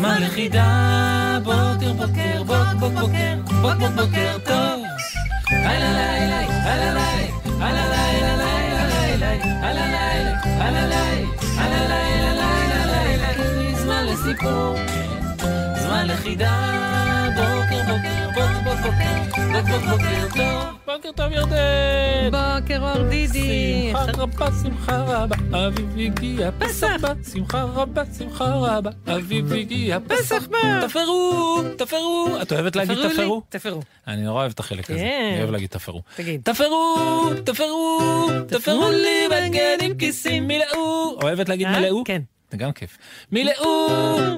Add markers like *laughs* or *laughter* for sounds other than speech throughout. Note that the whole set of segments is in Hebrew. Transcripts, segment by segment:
זמן לחידה. בוקר, בוקר, בוק, בוק, בוקר, בוק, בוק, בוקר טוב. הלא לילה, הלא לילה, הלא לילה, לילה, לילה, הלא לילה, הלא לילה, הלא לילה, לילה, לילה. זמן לסיפור. זמן לחידה, בוק בוק בוקר, בוק בוק בוקר טוב, בוקר טוב ירדן. בוקר אור דידי. שמחה רבה, שמחה רבה, אביב הגיע, פסח בא, שמחה רבה, שמחה רבה, אביב הגיע, פסח בא. תפרו, תפרו. את אוהבת להגיד תפרו? תפרו? אני נורא אוהב את החלק הזה, כן. אני אוהב להגיד תפרו. תגיד. תפרו, תפרו, תפרו לי בגד עם כיסים מילאו. אוהבת להגיד אה? מילאו? כן. זה גם כיף. מילאו,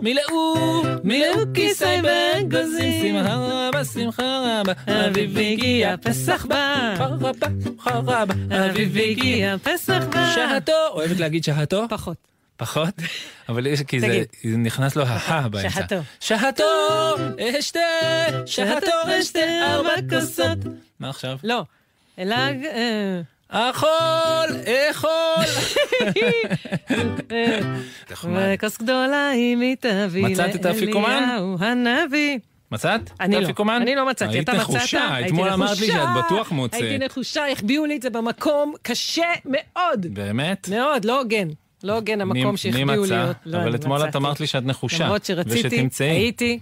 מילאו, מילאו כיסי באגוזים. שמחה רבה, שמחה רבה, אביב הגיע, פסח בא. שמחה רבה, שמחה רבה, אביב הגיע. פסח בא. שהתו, אוהבת להגיד שהתו? פחות. פחות? *laughs* אבל יש, כי זה נכנס לו הה באמצע. שהתו. שהתו, אשתה, שהתו, אשתה, ארבע כוסות. מה עכשיו? לא. אלעג... אכול, אכול. וכוס גדולה היא מתביא מצאת את האפיקומן? הנביא. מצאת? אני לא. אפיקומן? אני לא מצאתי. היית אתה מצאת? נחושה, הייתי אתמול אמרת לי נחושה. שאת בטוח מוצאת. הייתי נחושה, החביאו לי את זה במקום קשה מאוד. באמת? מאוד, לא הוגן. לא הוגן מי- המקום מי שהחביאו לי. מצא? לא, אבל אתמול את. אמרת לי שאת נחושה. למרות שרציתי. הייתי,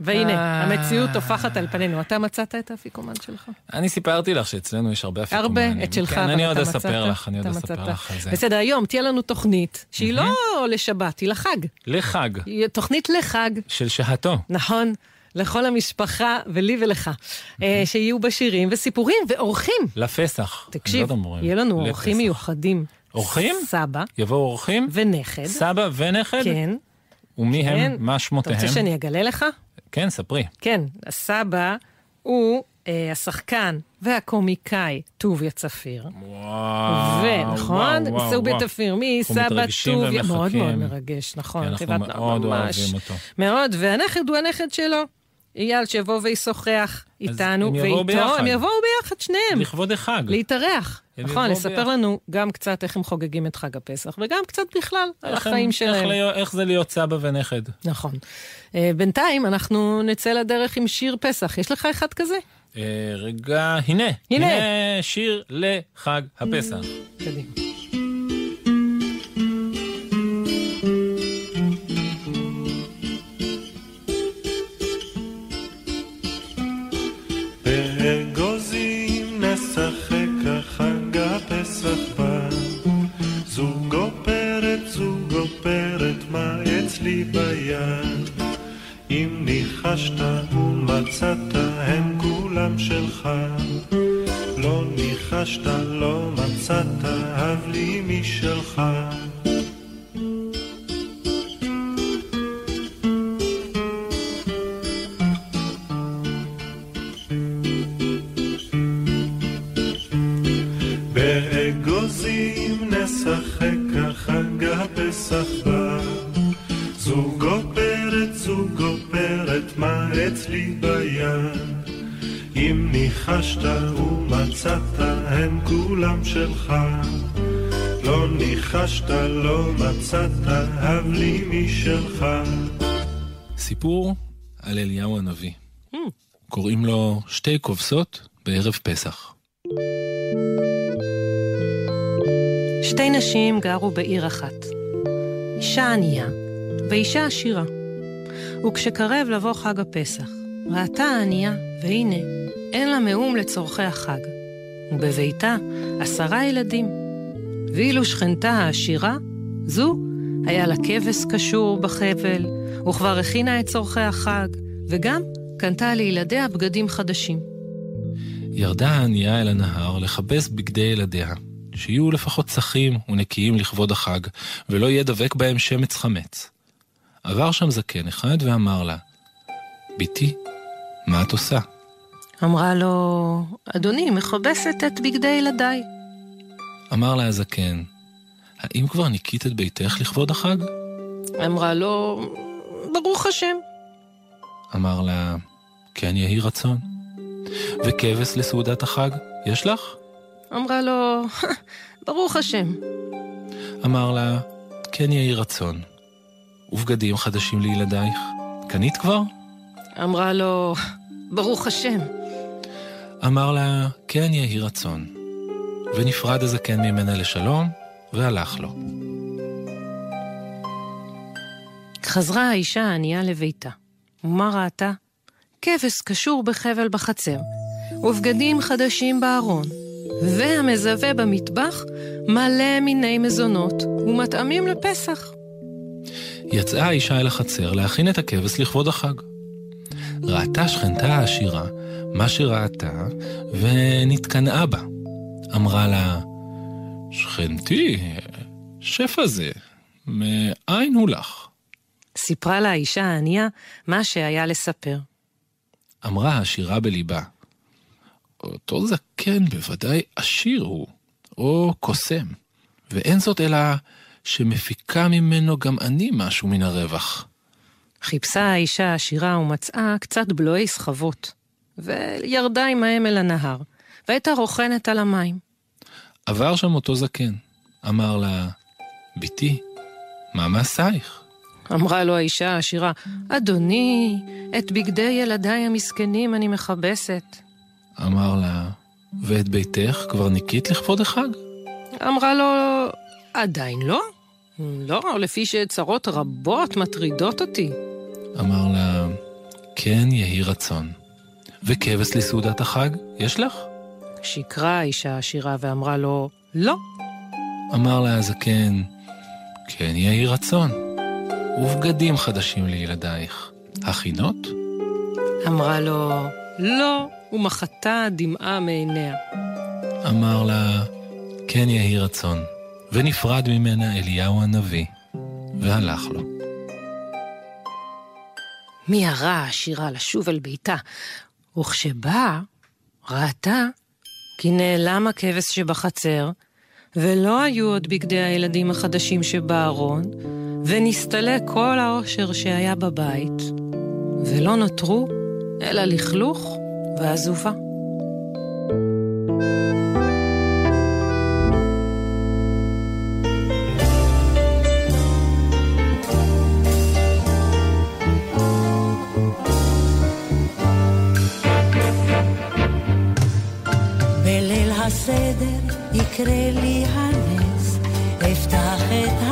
והנה, אה. המציאות טופחת על פנינו. אתה מצאת את האפיקומן שלך? אני סיפרתי לך שאצלנו יש הרבה אפיקומנים. הרבה, את שלך, כן, אני עוד אתה אספר? לך, אני עוד אתה אספר. לך על זה. בסדר, היום תהיה לנו תוכנית שהיא לא לשבת, היא לחג. לחג תוכנית לחג, של שהתו. נכון, לכל המשפחה ולי ולך. אה, שיהיו בה שירים וסיפורים ואורחים. לפסח. תקשיב, אומרים. יהיה לנו. אורחים מיוחדים. אורחים? סבא יבואו אורחים? ונכד. סבא ונכד? כן. ומי כן. הם? מה אתה שמותיהם? רוצה שאני אגלה לך? כן, ספרי. כן, הסבא הוא אה, השחקן והקומיקאי טוביה צפיר. וואו. ונכון, וואו, וואו, סובי וואו. תפיר, מסבא מתרגשים טוביה, מאוד. מאוד מרגש, נכון. כן, אנחנו מאוד ממש. אוהבים אותו. מאוד, והנכד הוא הנכד שלו. אייל שיבוא וישוחח איתנו, הם ואיתו, ביחד. הם יבואו ביחד שניהם, לכבוד החג. להתארח. נכון, לספר ביחד. לנו גם קצת איך הם חוגגים את חג הפסח, וגם קצת בכלל על הם- החיים איך שלהם. איך זה להיות סבא ונכד? נכון. אה, בינתיים אנחנו נצא לדרך עם שיר פסח. יש לך אחד כזה? אה, רגע, הנה. הנה. שיר לחג הפסח. קדימה. אם ניחשת ומצאת הם כולם שלך. לא ניחשת לא מצאת הב לי משלך הב לי משלך סיפור על אליהו הנביא. קוראים לו שתי כובסות בערב פסח. שתי נשים גרו בעיר אחת. אישה ענייה ואישה עשירה. וכשקרב לבוא חג הפסח, ראתה הענייה, והנה, אין לה מאום לצורכי החג. ובביתה עשרה ילדים. ואילו שכנתה העשירה, זו, היה לה כבש קשור בחבל, וכבר הכינה את צורכי החג, וגם קנתה לילדיה בגדים חדשים. ירדה הענייה אל הנהר לכבס בגדי ילדיה, שיהיו לפחות צחים ונקיים לכבוד החג, ולא יהיה דבק בהם שמץ חמץ. עבר שם זקן אחד ואמר לה, בתי, מה את עושה? אמרה לו, אדוני, מכבסת את בגדי ילדיי. אמר לה הזקן, האם כבר ניקית את ביתך לכבוד החג? אמרה לו, ברוך השם. אמר לה, כן יהי רצון. וכבש לסעודת החג, יש לך? אמרה לו, *laughs* ברוך השם. אמר לה, כן יהי רצון. ובגדים חדשים לילדייך, קנית כבר? אמרה לו, ברוך השם. אמר לה, כן יהי רצון. ונפרד הזקן ממנה לשלום, והלך לו. חזרה האישה הענייה לביתה, ומה ראתה? כבש קשור בחבל בחצר, ובגדים חדשים בארון, והמזווה במטבח מלא מיני מזונות ומטעמים לפסח. יצאה האישה אל החצר להכין את הכבש לכבוד החג. ראתה שכנתה העשירה מה שראתה, ונתקנאה בה. אמרה לה, שכנתי, שפע זה, מאין הוא לך? סיפרה לה האישה הענייה מה שהיה לספר. אמרה העשירה בליבה, אותו זקן בוודאי עשיר הוא, או קוסם, ואין זאת אלא שמפיקה ממנו גם אני משהו מן הרווח. חיפשה האישה העשירה ומצאה קצת בלועי סחבות, וירדה עמהם אל הנהר, והייתה רוכנת על המים. עבר שם אותו זקן, אמר לה, בתי, מה מעשייך? אמרה לו האישה העשירה, אדוני, את בגדי ילדיי המסכנים אני מכבסת. אמר לה, ואת ביתך כבר ניקית לכבוד החג? אמרה לו, עדיין לא. לא, לפי שצרות רבות מטרידות אותי. אמר לה, כן יהי רצון. וכבש לסעודת החג, יש לך? שיקרה האישה העשירה ואמרה לו, לא. אמר לה הזקן, כן יהי רצון. ובגדים חדשים לילדייך, הכינות? אמרה לו, לא, ומחתה דמעה מעיניה. אמר לה, כן יהי רצון. ונפרד ממנה אליהו הנביא, והלך לו. מיהרה העשירה לשוב אל ביתה, וכשבאה, ראתה כי נעלם הכבש שבחצר, ולא היו עוד בגדי הילדים החדשים שבארון, ונסתלק כל העושר שהיה בבית, ולא נותרו אלא לכלוך ועזובה. הסדר יקרה לי הנס, אפתח את הדלת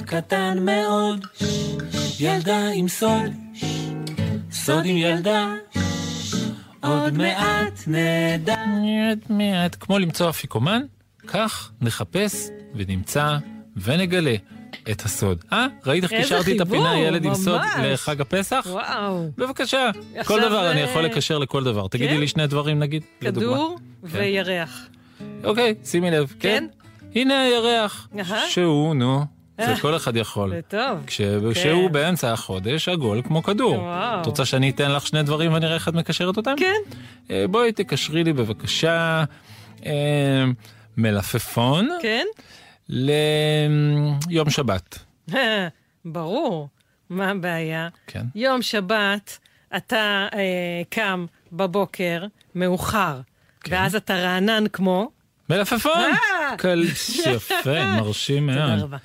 סוד קטן מאוד, ילדה עם סוד, סוד עם ילדה, עוד מעט נדע. מעט מעט, כמו למצוא אפיקומן, כך נחפש ונמצא ונגלה את הסוד. אה? ראית איך קישרתי את הפינה ילד עם סוד. לחג הפסח? וואו. בבקשה. כל דבר אני יכול לקשר לכל דבר. תגידי כן? לי שני דברים נגיד. כדור וירח. אוקיי, שימי לב. כן? הנה הירח. שהוא, נו, זה אה. כל אחד יכול. זה טוב. כש- כשהוא באמצע החודש, עגול כמו כדור. את רוצה שאני אתן לך שני דברים ונראה איך את מקשרת אותם? כן. אה, בואי תקשרי לי בבקשה אה, מלפפון כן? ליום שבת. ברור. מה הבעיה? כן. יום שבת, אתה אה, קם בבוקר מאוחר, כן. ואז אתה רענן כמו... מלפפון! אה! קל... *laughs* יפה, מרשים תודה מאוד. רבה.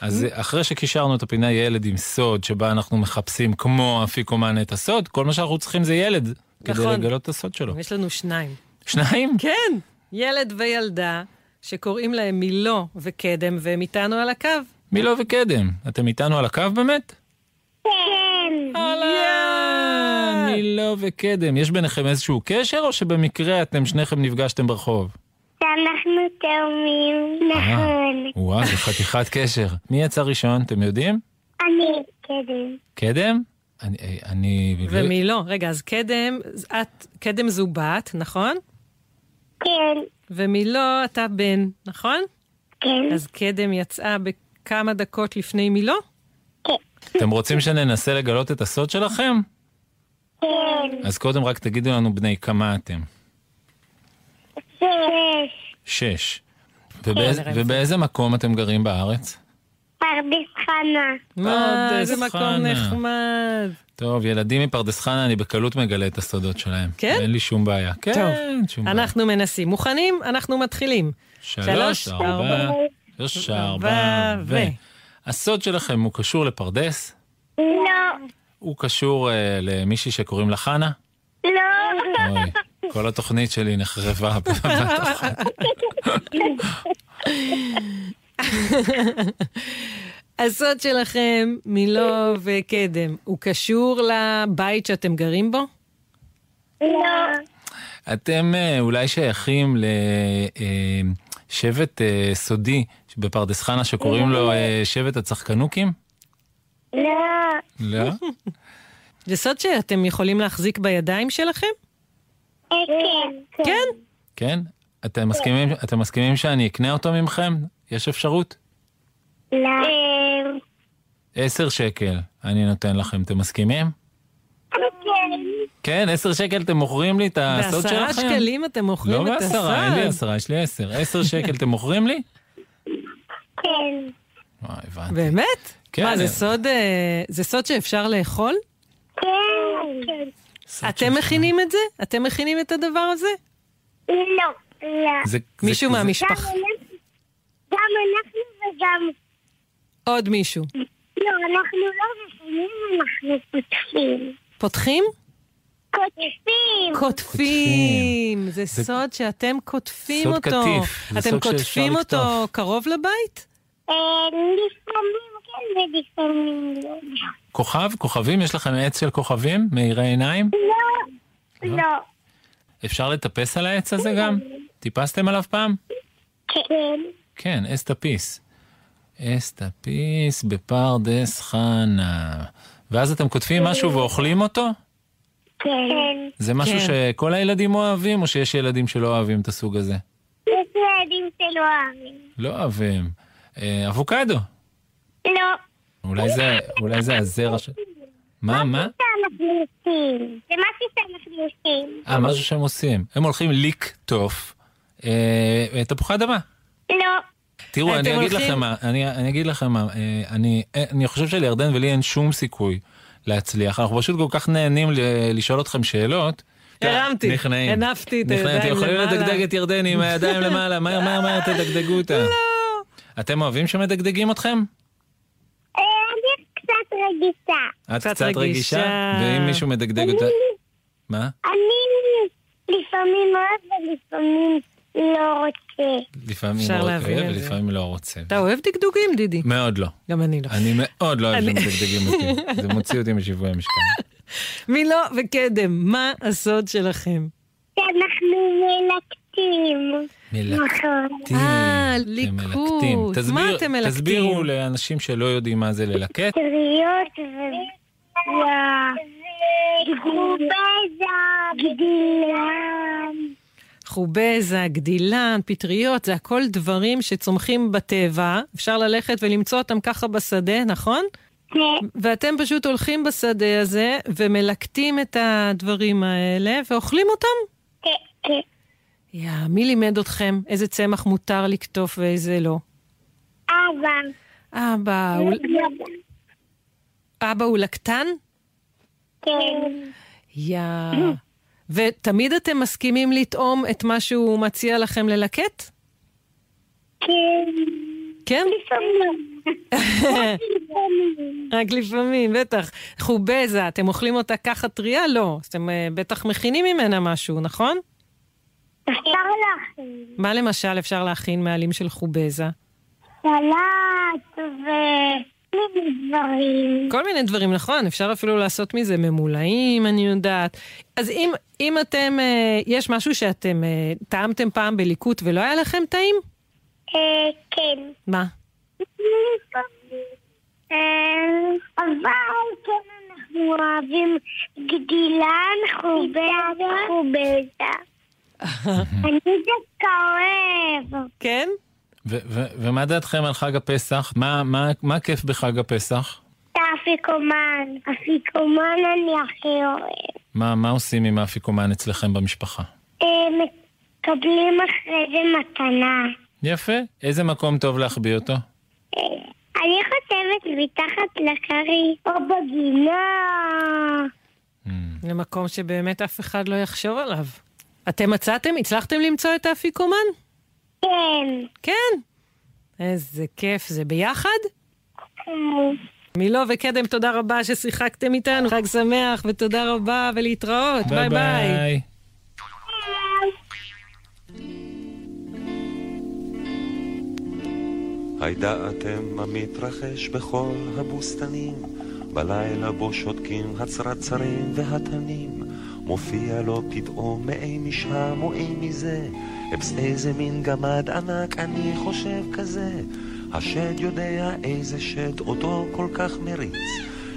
אז אחרי שקישרנו את הפינה ילד עם סוד, שבה אנחנו מחפשים כמו אפיקומן את הסוד, כל מה שאנחנו צריכים זה ילד, כדי נכון. לגלות את הסוד שלו. יש לנו שניים. שניים? כן, ילד וילדה שקוראים להם מילו וקדם, והם איתנו על הקו. מילו וקדם, אתם איתנו על הקו באמת? כן. אהלן, מילו וקדם. יש ביניכם איזשהו קשר, או שבמקרה אתם שניכם נפגשתם ברחוב? שאנחנו תאומים, נכון. וואו, זה חתיכת קשר. מי יצא ראשון, אתם יודעים? אני קדם. קדם? אני... אני... ומילו, רגע, אז קדם, את, קדם זו בת, נכון? כן, ומילו אתה בן, נכון? כן, אז קדם יצאה בכמה דקות לפני מילו? אתם רוצים שננסה לגלות את הסוד שלכם? כן. אז קודם רק תגידו לנו בני כמה אתם. שש. שש. ובאיז, נראה ובאיזה מקום אתם גרים בארץ? פרדס חנה. מה, פרדס איזה מקום. נחמד. טוב, ילדים מפרדס חנה, אני בקלות מגלה את הסודות שלהם. כן? אין לי שום בעיה. כן, טוב, שום בעיה. אנחנו מנסים. מוכנים? אנחנו מתחילים. שלוש, ארבע, שלוש, ארבע, ו... הסוד שלכם הוא קשור לפרדס? לא, הוא קשור אה, למישהי שקוראים לה חנה? לא. כל התוכנית שלי נחרבה *laughs* בבת אחת. הסוד שלכם, מילו וקדם, הוא קשור לבית שאתם גרים בו? לא. אתם אה, אולי שייכים לשבט אה, סודי בפרדס חנה שקוראים לו אה, שבט הצחקנוקים? לא. לא? זה סוד שאתם יכולים להחזיק בידיים שלכם? כן. כן. כן? אתם מסכימים, אתם מסכימים שאני אקנה אותו ממכם? יש אפשרות? לא. עשר שקל אני נותן לכם, אתם מסכימים? כן. כן, עשר שקל אתם מוכרים לי את הסוד שלכם? בעשרה שקלים אתם לא מוכרים את הסוד. בעשרה, אין לי עשרה, יש לי עשר. עשר שקל אתם מוכרים לי? כן. וואי, הבנתי. באמת? כן. מה, זה סוד, אה, זה סוד שאפשר לאכול? כן. סוד אתם. מכינים את זה? אתם מכינים את הדבר הזה? לא. לא. זה- זה- מישהו זה- גם מהמשפחה? אנחנו גם אנחנו וגם... עוד מישהו. לא, אנחנו לא מכינים, אנחנו פותחים. פותחים? קוטפים. קוטפים. זה זה- סוד שאתם קוטפים סוד אותו. קטיף. זה אתם סוד קוטפים אותו. קרוב לבית? אה, לפעמים כן ולפעמים לא. כוכב? כוכבים? יש לכם עץ של כוכבים? מאירי עיניים? לא. לא. אפשר לטפס על העץ הזה גם? טיפסתם עליו פעם? כן. כן, אסטאפיס. אסטאפיס בפרדס חנה. ואז אתם כותבים משהו ואוכלים אותו? כן. זה משהו כן. שכל הילדים אוהבים, או שיש ילדים שלא אוהבים את הסוג הזה? יש ילדים שלא אוהבים. לא אוהבים. אה, אבוקדו. לא. אולי זה, אולי זה הזרע ש... מה, מה? שאנחנו עושים. זה משהו שאנחנו עושים. אה, משהו שהם עושים. הם הולכים לקטוף אה, תפוחי אדמה. לא. תראו, אני אגיד הולכים- לכם מה, אני, אני אגיד לכם מה, אה, אני, אה, אני חושב שלירדן ולי אין שום סיכוי להצליח. אנחנו פשוט כל כך נהנים ל- לשאול אתכם שאלות. הרמתי, נכנעים. הנפתי את נכנעים. הידיים אתם יכולים למעלה. לדגדג את ירדני עם הידיים למעלה, מהר מהר מהר תדגדגו אותה. לא. אתם אוהבים שמדגדגים אתכם? אה, אני קצת רגישה. את קצת קצת רגישה, רגישה. ואם מישהו מדגדג אותה... מה? אני לפעמים אוהב ולפעמים לא רוצה. לפעמים מאוד להבין אוהב. ולפעמים לא רוצה. אתה אוהב דגדוגים, דידי? מאוד לא. גם אני לא. אני מאוד לא אוהב שמדגדגים אותי. *laughs* זה מוציא אותי משיווי המשקל. מילו וקדם, מה הסוד שלכם? שאנחנו מלקטים. מלקטים. נכון. אה, אתם ליקוט. מה אתם מלקטים? תסבירו לאנשים שלא יודעים מה זה ללקט. טריות ו... גרובזה, גדילן. חובזה, גדילן, פטריות, זה הכל דברים שצומחים בטבע, אפשר ללכת ולמצוא אותם ככה בשדה, נכון? כן, ואתם פשוט הולכים בשדה הזה ומלקטים את הדברים האלה ואוכלים אותם? כן, כן. יא, מי לימד אתכם איזה צמח מותר לקטוף ואיזה לא? אבא. אבא, הוא, אבא הוא לקטן? כן. יא. ותמיד אתם מסכימים לטעום את מה שהוא מציע לכם ללקט? כן. כן? לפעמים. *laughs* רק לפעמים, בטח. חובזה, אתם אוכלים אותה ככה טריה? לא. אתם אה, בטח מכינים ממנה משהו, נכון? אפשר להכין. מה למשל אפשר להכין מעלים של חובזה? סלט ו... דברים. כל מיני דברים, נכון? אפשר אפילו לעשות מזה ממולאים, אני יודעת. אז אם, אם אתם, אה, יש משהו שאתם אה, טעמתם פעם בליקוט ולא היה לכם טעים? אה, כן. מה? אה, אבל כן אנחנו אוהבים גדילן חובזה חובזה. אני *laughs* דווקא אוהב. כן? ו- ו- ומה דעתכם על חג הפסח? מה- מה- מה כיף בחג הפסח? את האפיקומן. אפיקומן אני הכי אוהב. מה מה עושים עם האפיקומן אצלכם במשפחה? אה, מקבלים אחרי זה מתנה. יפה. איזה מקום טוב להחביא אותו? אה, אני חושבת מתחת לכרי או בגינה. Hmm. למקום שבאמת אף אחד לא יחשוב עליו. אתם מצאתם? הצלחתם למצוא את האפיקומן? כן. כן. איזה כיף. זה ביחד? כן. מילו וקדם, תודה רבה ששיחקתם איתנו. חג שמח ותודה רבה ולהתראות. ביי ביי. הידעתם מה מתרחש בכל הבוסתנים? בלילה בו שותקים הצרצרים והתנים, מופיע לו פתאום מאי משם או אי מזה, אפס איזה מין גמד ענק אני חושב כזה, השד יודע איזה שד אותו כל כך מריץ,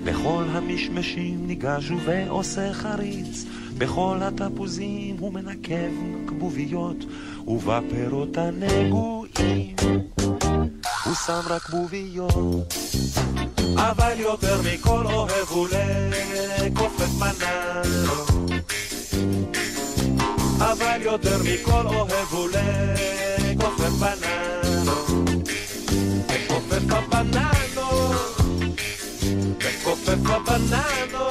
לכל המשמשים ניגש ועושה חריץ, בכל התפוזים הוא מנקב כבוביות, ובפירות הנגועים הוא שם רק בוביות. אבל יותר מכל אוהב הוא לכופף מנרו. אבל יותר מכל אוהב הוא לכופף בננו. לכופף בבננו. לכופף בבננו.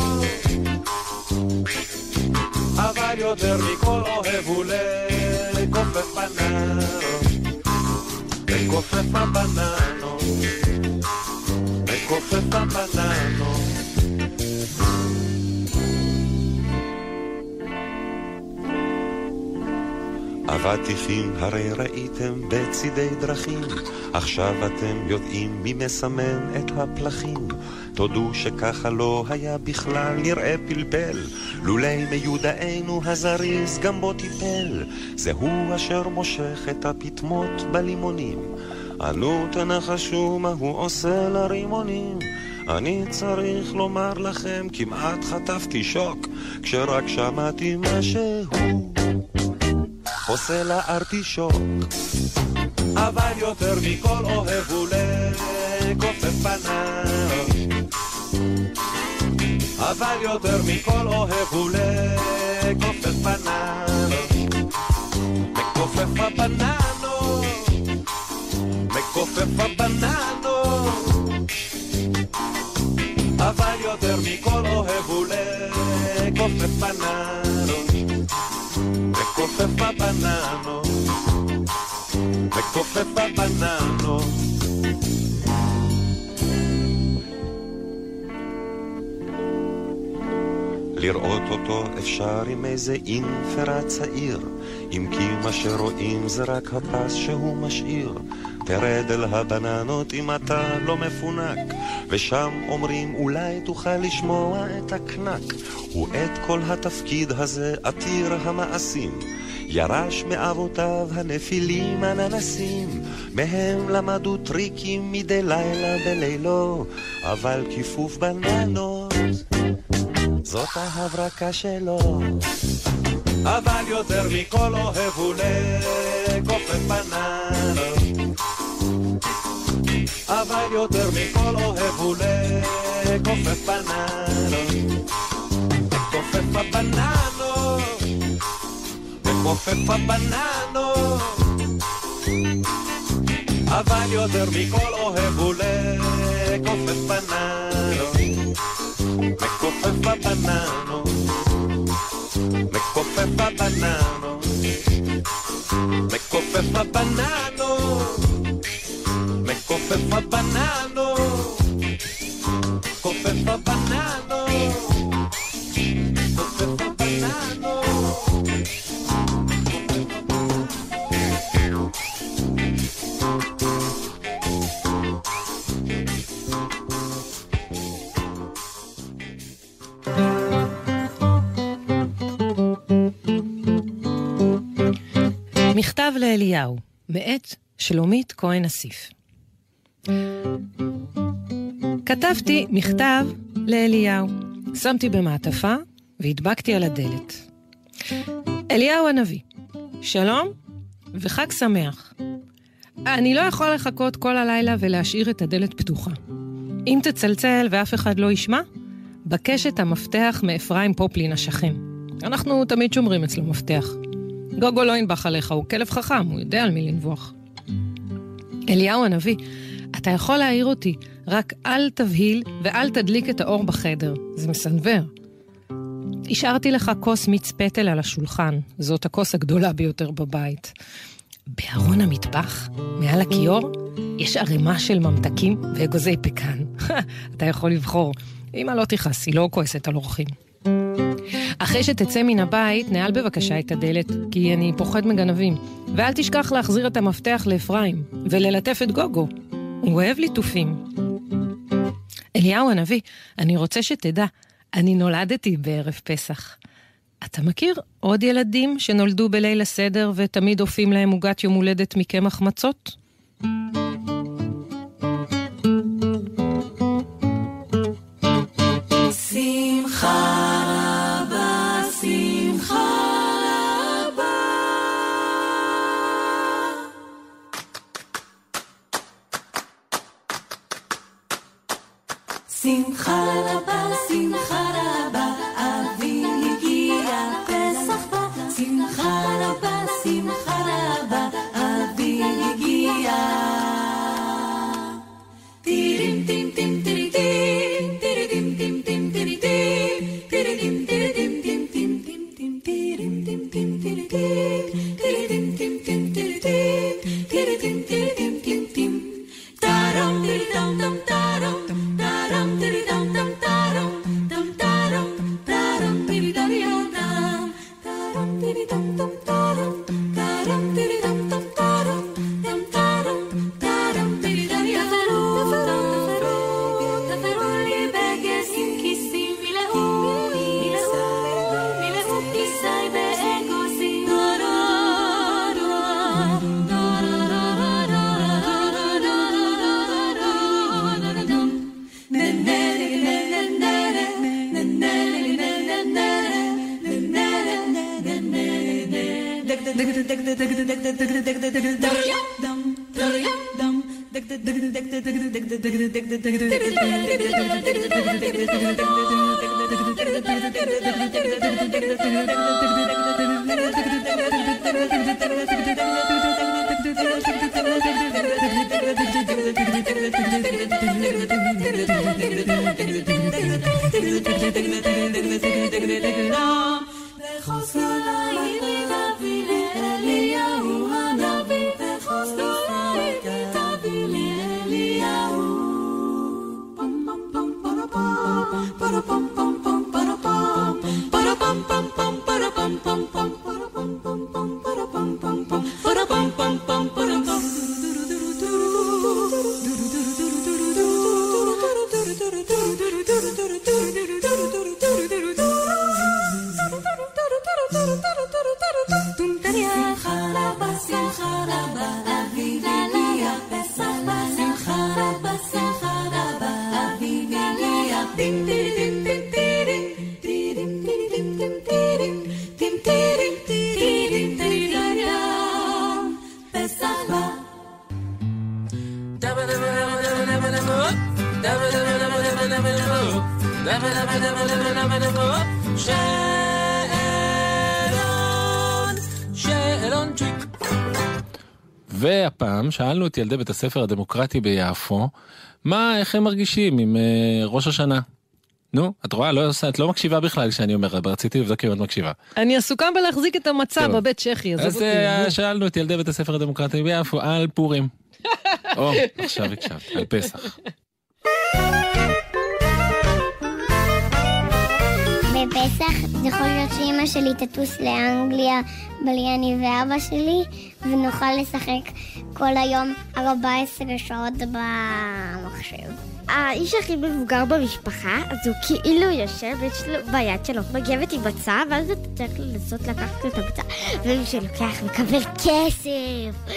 אבל יותר מכל אוהב הוא לכופף בננו. לכופף בבננו. לכופף בבננו. אבטיחים הרי ראיתם בצידי דרכים, עכשיו אתם יודעים מי מסמן את הפלחים. תודו שככה לא היה בכלל נראה פלפל, לולי מיודענו הזריז גם בו טיפל. זהו אשר מושך את הפטמות בלימונים. עלו תנחשו מה הוא עושה לרימונים. אני צריך לומר לכם, כמעט חטפתי שוק, כשרק שמעתי משהו. עושה לארטישוק. אבל יותר מכל אוהב הוא לכופף פניו. אבל יותר מכל אוהב הוא לכופף מכופף הבננו. אבל יותר מכל אוהב הוא לכופף פניו. מכופף בבננו, מכופף בבננו. לראות אותו אפשר עם איזה אינפרה צעיר, אם כי מה שרואים זה רק הפס שהוא משאיר. תרד אל הבננות אם אתה לא מפונק, ושם אומרים אולי תוכל לשמוע את הקנק. ואת כל התפקיד הזה עתיר המעשים. ירש מאבותיו הנפילים הננסים, מהם למדו טריקים מדי לילה בלילו, אבל כיפוף בננות, זאת ההברקה שלו. אבל יותר מכל אוהב הוא לכופף בננות. אבל יותר מכל אוהב הוא לכופף בננות. לכופף הבננות. לכופף הבננות. אבל יותר מכל אוהב הוא לכופף בננות. מכופף הבננות. מכופף הבננות. מכופף הבננות. Me copes pa' banano, copes pa' banano, copes pa' banano. מכתב לאליהו, מאת שלומית כהן אסיף. כתבתי מכתב לאליהו, שמתי במעטפה והדבקתי על הדלת. אליהו הנביא, שלום וחג שמח. אני לא יכול לחכות כל הלילה ולהשאיר את הדלת פתוחה. אם תצלצל ואף אחד לא ישמע, בקש את המפתח מאפרים פופלין השכן. אנחנו תמיד שומרים אצלו מפתח. גוגו לא ינבח עליך, הוא כלב חכם, הוא יודע על מי לנבוח. אליהו הנביא, אתה יכול להעיר אותי, רק אל תבהיל ואל תדליק את האור בחדר, זה מסנוור. השארתי לך כוס מיץ פטל על השולחן, זאת הכוס הגדולה ביותר בבית. בארון המטבח, מעל הכיור, יש ערימה של ממתקים ואגוזי פקן. *laughs* אתה יכול לבחור. אמא לא תכעס, היא לא כועסת על אורחים. אחרי שתצא מן הבית, נעל בבקשה את הדלת, כי אני פוחד מגנבים. ואל תשכח להחזיר את המפתח לאפרים, וללטף את גוגו. הוא אוהב ליטופים. אליהו הנביא, אני רוצה שתדע, אני נולדתי בערב פסח. אתה מכיר עוד ילדים שנולדו בליל הסדר ותמיד אופים להם עוגת יום הולדת מקמח מצות? שמחה רבה, שמחה רבה, אבי הגיע, פסח בא. שמחה רבה, שמחה רבה, אבי הגיע. טירים טים טים טירי טים, טירי טים טים טים טירי טים, טירי טים טירי טים טים טים טים טים, טירים טים שאלנו את ילדי בית הספר הדמוקרטי ביפו, מה, איך הם מרגישים עם אה, ראש השנה? נו, את רואה, לא, את לא מקשיבה בכלל כשאני אומר, רציתי לבדוק אם את מקשיבה. אני עסוקה בלהחזיק את המצע טוב. בבית צ'כי, אז אותי. אה, נו. שאלנו את ילדי בית הספר הדמוקרטי ביפו על פורים. *laughs* או, עכשיו הקשבת, על פסח. בפסח זה יכול להיות שאימא שלי תטוס לאנגליה בלי אני ואבא שלי ונוכל לשחק כל היום 14 שעות במחשב. האיש הכי מבוגר במשפחה, אז הוא כאילו יושב, יש לו ביד שלו מגבת עם מצה, ואז אתה צריך לנסות לקחת את המצה, ומי שלוקח מקבל כסף.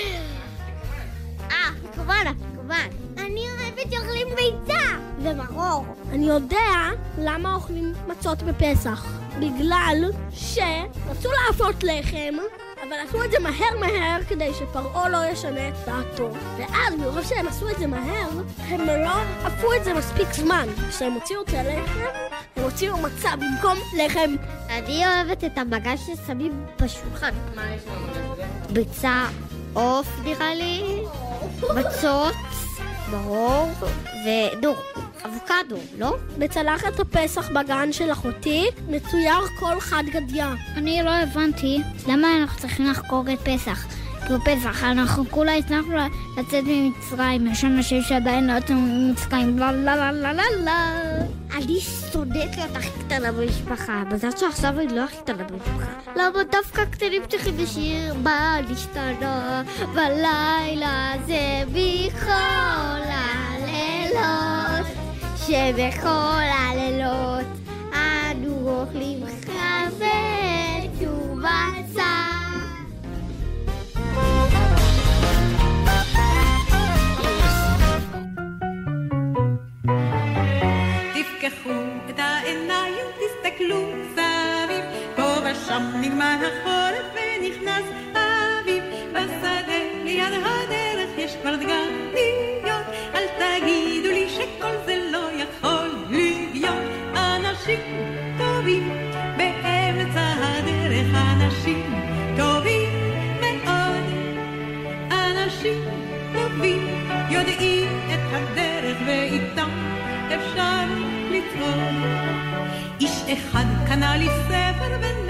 אה, מקוון, מקוון. אני אוהבת שאוכלים ביצה! ומרור. אני יודע למה אוכלים מצות בפסח. בגלל שרצו לעשות לחם, אבל עשו את זה מהר מהר כדי שפרעה לא ישנה את דעתו. ואז מרוב שהם עשו את זה מהר, הם לא עפו את זה מספיק זמן. כשהם הוציאו את הלחם, הם הוציאו מצה במקום לחם. אני אוהבת את המגש ששמים בשולחן. מה יש במגש? ביצה, עוף נראה לי, מצות, מרור, ונו, אבוקדו, לא? בצלחת הפסח בגן של אחותי מצויר כל חד גדיא. אני לא הבנתי למה אנחנו צריכים לחגוג את פסח. כי בפסח אנחנו כולה הצלחנו לצאת ממצרים, יש אנשים שעדיין לא יצאו ממצרים, לא לא לא לא לא לא. אני שונאת להיות הכי קטנה במשפחה, מזל שעכשיו אני לא הכי קטנה במשפחה. למה דווקא קטנים צריכים לשיר מה נשתנה בלילה זה בכל הלילות, שבכל הלילות אנו אוכלים חמץ ומצה. תפקחו את העיניים, תסתכלו סביב, פה ושם נגמר החורף ונכנס האביב. בשדה ליד הדרך יש כבר דגניות, אנשים טובים באמצע הדרך, אנשים טובים מאוד. אנשים טובים יודעים את הדרך ואיתם אפשר לצעוד. איש אחד קנה לי ספר בן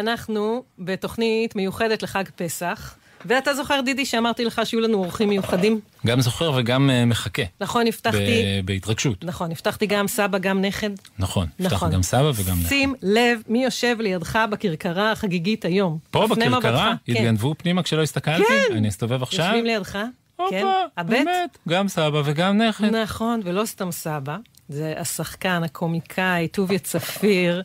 אנחנו בתוכנית מיוחדת לחג פסח, ואתה זוכר, דידי, שאמרתי לך שיהיו לנו אורחים מיוחדים? גם זוכר וגם אה, מחכה. נכון, הבטחתי... בהתרגשות. נכון, הבטחתי גם סבא, גם נכד. נכון. נכון. הבטחת גם סבא וגם נכד. שים לב מי יושב לידך בכרכרה החגיגית היום. פה בכרכרה? כן. התגנבו פנימה כשלא הסתכלתי? כן. אני אסתובב עכשיו? יושבים לידך. כן. הבט? באמת, גם סבא וגם נכד. נכון, ולא סתם סבא. זה השחקן, הקומיקאי, טוביה צפיר,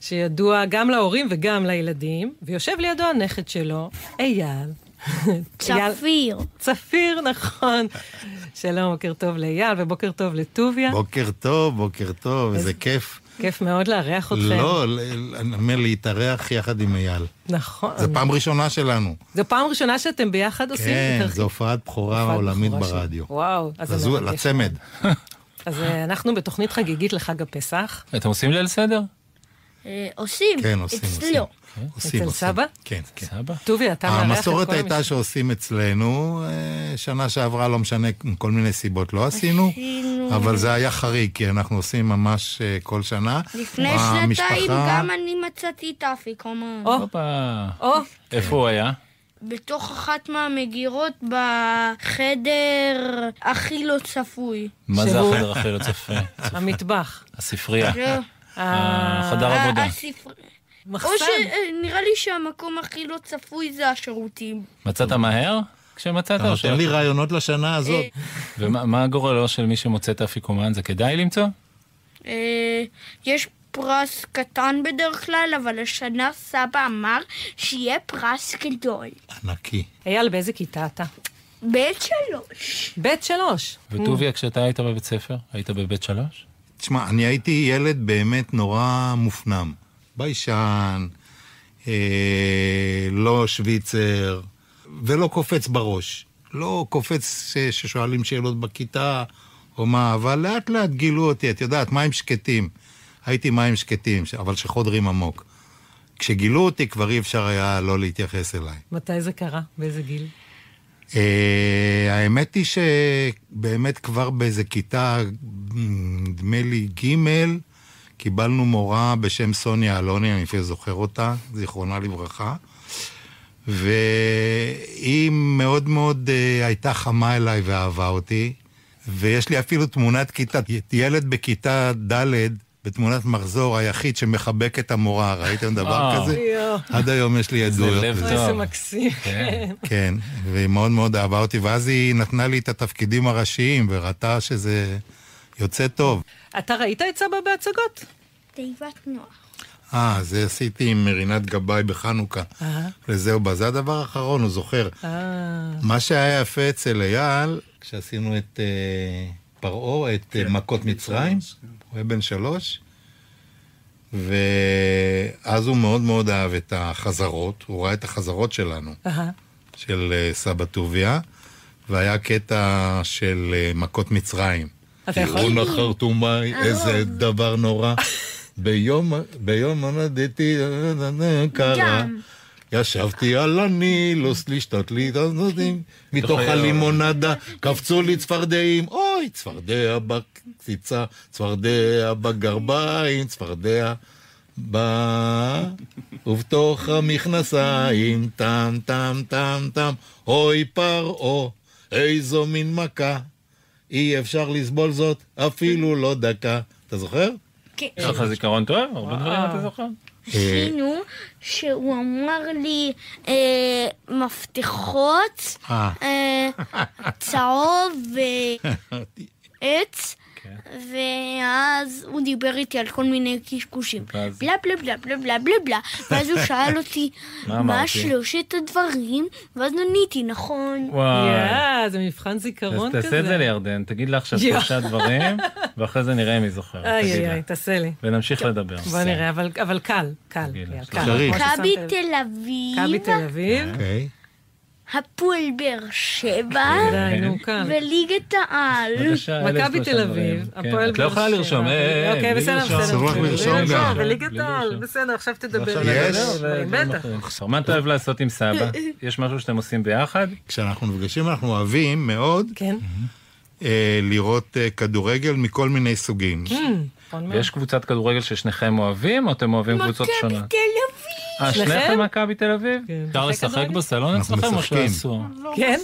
שידוע גם להורים וגם לילדים, ויושב לידו הנכד שלו, אייל. צפיר. צפיר, נכון. שלום, בוקר טוב לאייל ובוקר טוב לטוביה. בוקר טוב, בוקר טוב, איזה כיף. כיף מאוד לארח אתכם. לא, אני אומר להתארח יחד עם אייל. נכון. זו פעם ראשונה שלנו. זו פעם ראשונה שאתם ביחד עושים כן, את זו הופעת בכורה עולמית ברדיו. וואו, אז זה. לצמד. אז אה, אנחנו בתוכנית חגיגית לחג הפסח. אתם עושים ליל סדר? אה, עושים. כן, עושים. אצלו. עושים, אצל עושים. סבא? כן, כן. סבא? טוביה, אתה מארח את כל המסורת המשפחה. הייתה שעושים אצלנו, אה, שנה שעברה, לא משנה, מכל מיני סיבות לא עשינו, עשינו. אבל זה היה חריג, כי אנחנו עושים ממש אה, כל שנה. לפני המשפחה- שנתיים גם אני מצאתי את האפיקומן. או, הופה. איפה הוא היה? בתוך אחת מהמגירות בחדר הכי לא צפוי. מה זה החדר הכי לא צופה? *laughs* המטבח. הספרייה. לא. אה, חדר עבודה. הספר- או מחסן. שנראה לי שהמקום הכי לא צפוי זה השירותים. מצאת מהר? כשמצאת? אתה או נותן לי רעיונות לשנה הזאת. ומה מה גורלו של מי שמוצא את האפיקומן? זה כדאי למצוא? אה, יש פרס קטן בדרך כלל, אבל השנה סבא אמר שיהיה פרס גדול. ענקי. אייל, באיזה כיתה אתה? בית שלוש. בית שלוש. וטוביה, כשאתה היית בבית ספר, היית בבית שלוש? תשמע, אני הייתי ילד באמת נורא מופנם. ביישן, אה, לא שוויצר, ולא קופץ בראש. לא קופץ ש- ששואלים שאלות בכיתה או מה, אבל לאט לאט גילו אותי, את יודעת, מים שקטים. הייתי מים שקטים, אבל שחודרים עמוק. כשגילו אותי כבר אי אפשר היה לא להתייחס אליי. מתי זה קרה? באיזה גיל? אה, האמת היא שבאמת כבר באיזה כיתה, נדמה לי ג', קיבלנו מורה בשם סוניה אלוני, אני אפילו זוכר אותה, זיכרונה לברכה. והיא מאוד מאוד אה, הייתה חמה אליי ואהבה אותי. ויש לי אפילו תמונת כיתה, ילד בכיתה ד' בתמונת מחזור היחיד שמחבק את המורה, ראיתם דבר וואו. כזה? עד היום יש לי עדויות. לב לזה. טוב. איזה מקסים. כן. כן, והיא מאוד מאוד אהבה אותי, ואז היא נתנה לי את התפקידים הראשיים, וראתה שזה יוצא טוב. אתה ראית את סבא בהצגות? תיבת נוח. אה, זה עשיתי עם מרינת גבאי בחנוכה. אה. וזהו, בה. זה הדבר האחרון, הוא זוכר. אה, מה שהיה יפה אצל אייל, כשעשינו את אה, פרעה, את אה, מכות מצרים, הוא היה בן שלוש, ואז הוא מאוד מאוד אהב את החזרות, הוא ראה את החזרות שלנו. אהה. של אה, סבא טוביה, והיה קטע של אה, מכות מצרים. אתה יכול? תראו נחרטומי, איזה דבר נורא. ביום, ביום הולדתי קרה, גם. ישבתי על הנילוס לשתות לי את הנודים, *laughs* מתוך הלימונדה קפצו לי צפרדעים, אוי, צפרדע בקציצה, צפרדע בגרביים, צפרדע ב... ובתוך המכנסיים, טם טם טם טם, אוי פרעה, איזו מין מכה, אי אפשר לסבול זאת אפילו לא דקה. אתה זוכר? כן. יש לך זיכרון טוב? הרבה דברים אתה זוכר? עשינו שהוא אמר לי אה, מפתחות, אה. אה, צהוב *laughs* ועץ. ואז הוא דיבר איתי על כל מיני קשקושים. ואז? בלה בלה בלה בלה בלה בלה בלה. ואז הוא *laughs* שאל אותי, מה מה אמרתי?" שלושת הדברים? ואז עניתי, נכון. וואי. יאה, זה מבחן זיכרון אז כזה. תעשה את זה לירדן, תגיד לה עכשיו. שלושה דברים, ואחרי זה נראה אם היא זוכרת. איי איי. איי, תעשה לי. ונמשיך לדבר. בוא נראה, אבל- אבל קל, קל. קל, מכבי. תל אביב, מכבי תל אביב. הפועל באר שבע, די, נו, קל. וליגת העל. מכבי תל. אביב, כן, הפועל את לא באר יכולה שבע. לרשום, אה, אה, אוקיי, בסדר. בסדר. בליגת בלי העל. בסדר, עכשיו תדבר. עכשיו יש? נדבר, בטח. בטח. מה אתה אוהב לעשות עם סבא? *laughs* יש משהו שאתם עושים ביחד? כשאנחנו נפגשים אנחנו אוהבים מאוד כן. אה, לראות אה, כדורגל מכל מיני סוגים. נכון מאוד. ויש קבוצת כדורגל ששניכם אוהבים, או אתם אוהבים קבוצות מכבי שונות? תל אביב. אה, שניכם מכבי תל אביב? אפשר משחק לשחק? בסלון אצלכם או. שאסור? כן?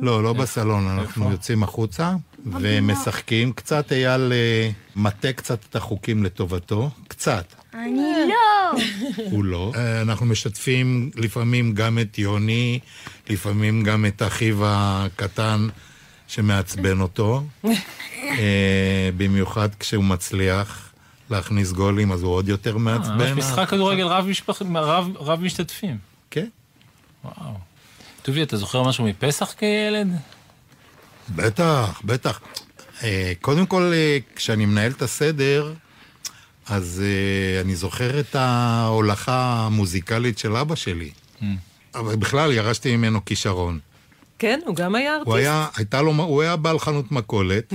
לא, לא בסלון, אנחנו יוצאים החוצה ומשחקים. קצת אייל אה, מטה קצת את החוקים לטובתו, קצת. אני לא! *laughs* הוא לא. אה, אנחנו משתפים לפעמים גם את יוני, לפעמים גם את אחיו הקטן שמעצבן אותו. *laughs* אה, במיוחד כשהוא מצליח להכניס גולים, אז הוא עוד יותר אה, מעצבן. משחק כדורגל רב משתתפים. כן. וואו. טובי, אתה זוכר משהו מפסח כילד? בטח, בטח. אה, קודם כל, אה, כשאני מנהל את הסדר, אז אני זוכר את ההולכה המוזיקלית של אבא שלי. אבל בכלל, ירשתי ממנו כישרון. כן, הוא גם היה ארטיסט. הוא היה, הייתה לו, הוא היה בעל חנות מכולת,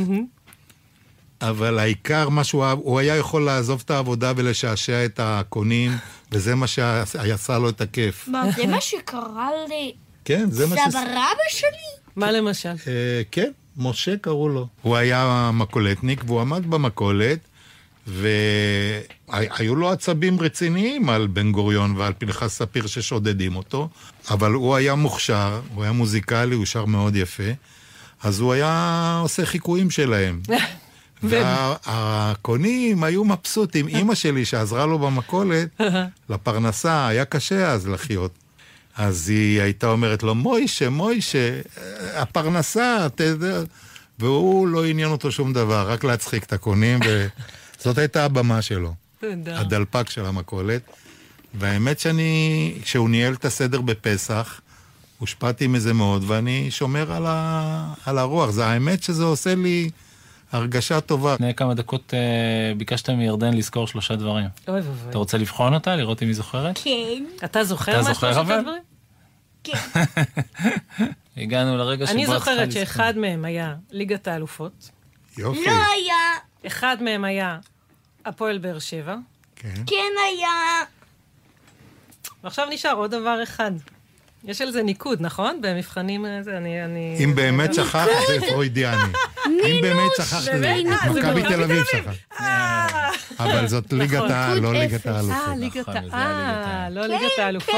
אבל העיקר, מה שהוא אהב, הוא היה יכול לעזוב את העבודה ולשעשע את הקונים, וזה מה שעשה לו את הכיף. מה, זה מה שקרה לי? כן, זה מה ש... סבא רבא שלי? מה למשל? אה, כן, משה קראו לו. הוא היה מכולתניק והוא עמד במכולת, והיו לו עצבים רציניים על בן גוריון ועל פנחס ספיר ששודדים אותו, אבל הוא היה מוכשר, הוא היה מוזיקלי, הוא שר מאוד יפה, אז הוא היה עושה חיקויים שלהם. *laughs* והקונים היו מבסוטים. *laughs* אימא שלי, שעזרה לו במכולת, *laughs* לפרנסה, היה קשה אז לחיות. אז היא הייתה אומרת לו, מוישה, מוישה, הפרנסה, אתה יודע... והוא לא עניין אותו שום דבר, רק להצחיק את הקונים, וזאת *laughs* הייתה הבמה שלו. תודה. הדלפק של המכולת. והאמת שאני, כשהוא ניהל את הסדר בפסח, הושפעתי מזה מאוד, ואני שומר על, ה, על הרוח. זה האמת שזה עושה לי הרגשה טובה. לפני כמה דקות אה, ביקשת מירדן לזכור שלושה דברים. אוי ואבוי. אתה רוצה לבחון אותה, לראות אם היא זוכרת? כן. אתה זוכר אתה מה זוכר שלושת אבל? הדברים? *laughs* הגענו לרגע שבו אני את צריכה זוכרת לזכור. שאחד מהם היה ליגת האלופות, יופי. לא היה. אחד מהם היה הפועל באר שבע, כן. כן היה. ועכשיו נשאר עוד דבר אחד. יש על זה ניקוד, נכון? במבחנים הזה, אני... אני... אם באמת שכחת, זה פרוידיאני. אם באמת שכחת, זה אה, מכבי תל אביב שכחת. אבל זאת ליגת נכון. ה... לא ליגת אה, האלופות. ליגת נכון, ה... זה היה ליגת אה, ה- לא ליגת האלופות?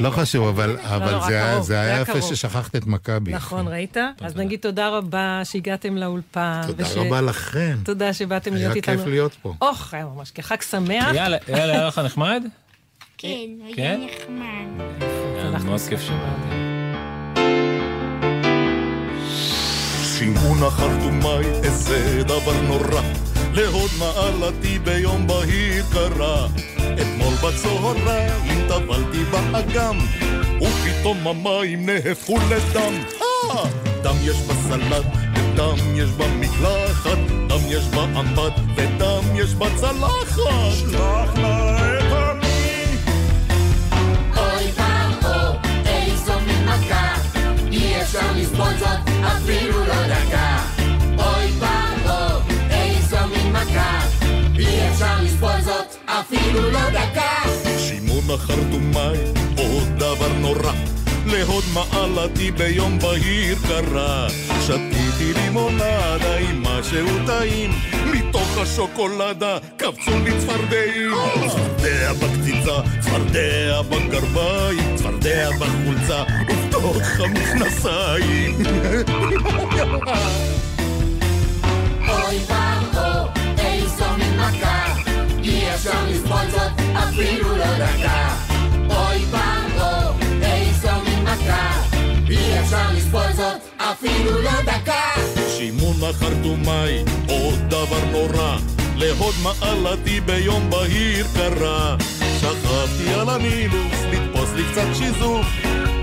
לא חשוב, אבל לא, זה היה- היה היה יפה. ששכחת את מכבי. נכון, ראית? אז נגיד תודה רבה שהגעתם לאולפן. תודה רבה לכם. תודה שבאתם להיות היה איתנו. כיף להיות פה. אוח, היה ממש כחג שמח. יאללה, יאללה, היה לך נחמד? כן, היה כן? נחמד. היה אנחנו מאוד כיף שבאתי. שמעו נחר דומי, איזה דבר נורא. להוד מעלתי ביום בהיר קרה. אתמול בצהריים טבלתי באגם, ופתאום המים נהפכו לדם. אה! דם יש בסלט, ודם יש במקלחת, דם יש באמבט, ודם יש בצלחת. שלח לה אפשר לסבול זאת אפילו לא דקה. אוי ואבו, איזו מין מכה, אי אפשר לסבול זאת אפילו לא דקה. שמעון החרטומי, עוד דבר נורא. להוד מעלתי ביום בהיר קרה. שתיתי לימונדה עם משהו טעים, מתוך השוקולדה קפצו לי צפרדעים. צפרדע בקציצה, צפרדע בגרביים, צפרדע בחולצה, ובתוך המכנסיים. אוי ואבו, איזו מין מכה, אי אפשר לסבול זאת אפילו לא דקה. אוי ואבו, איזו מין מכה, אי אפשר לסבול זאת אפילו לא דקה. שמעון החרטומי, עוד דבר נורא, להוד מעלתי ביום בהיר קרה. שכבתי על הנילוס, לתפוס לי קצת שיזוף,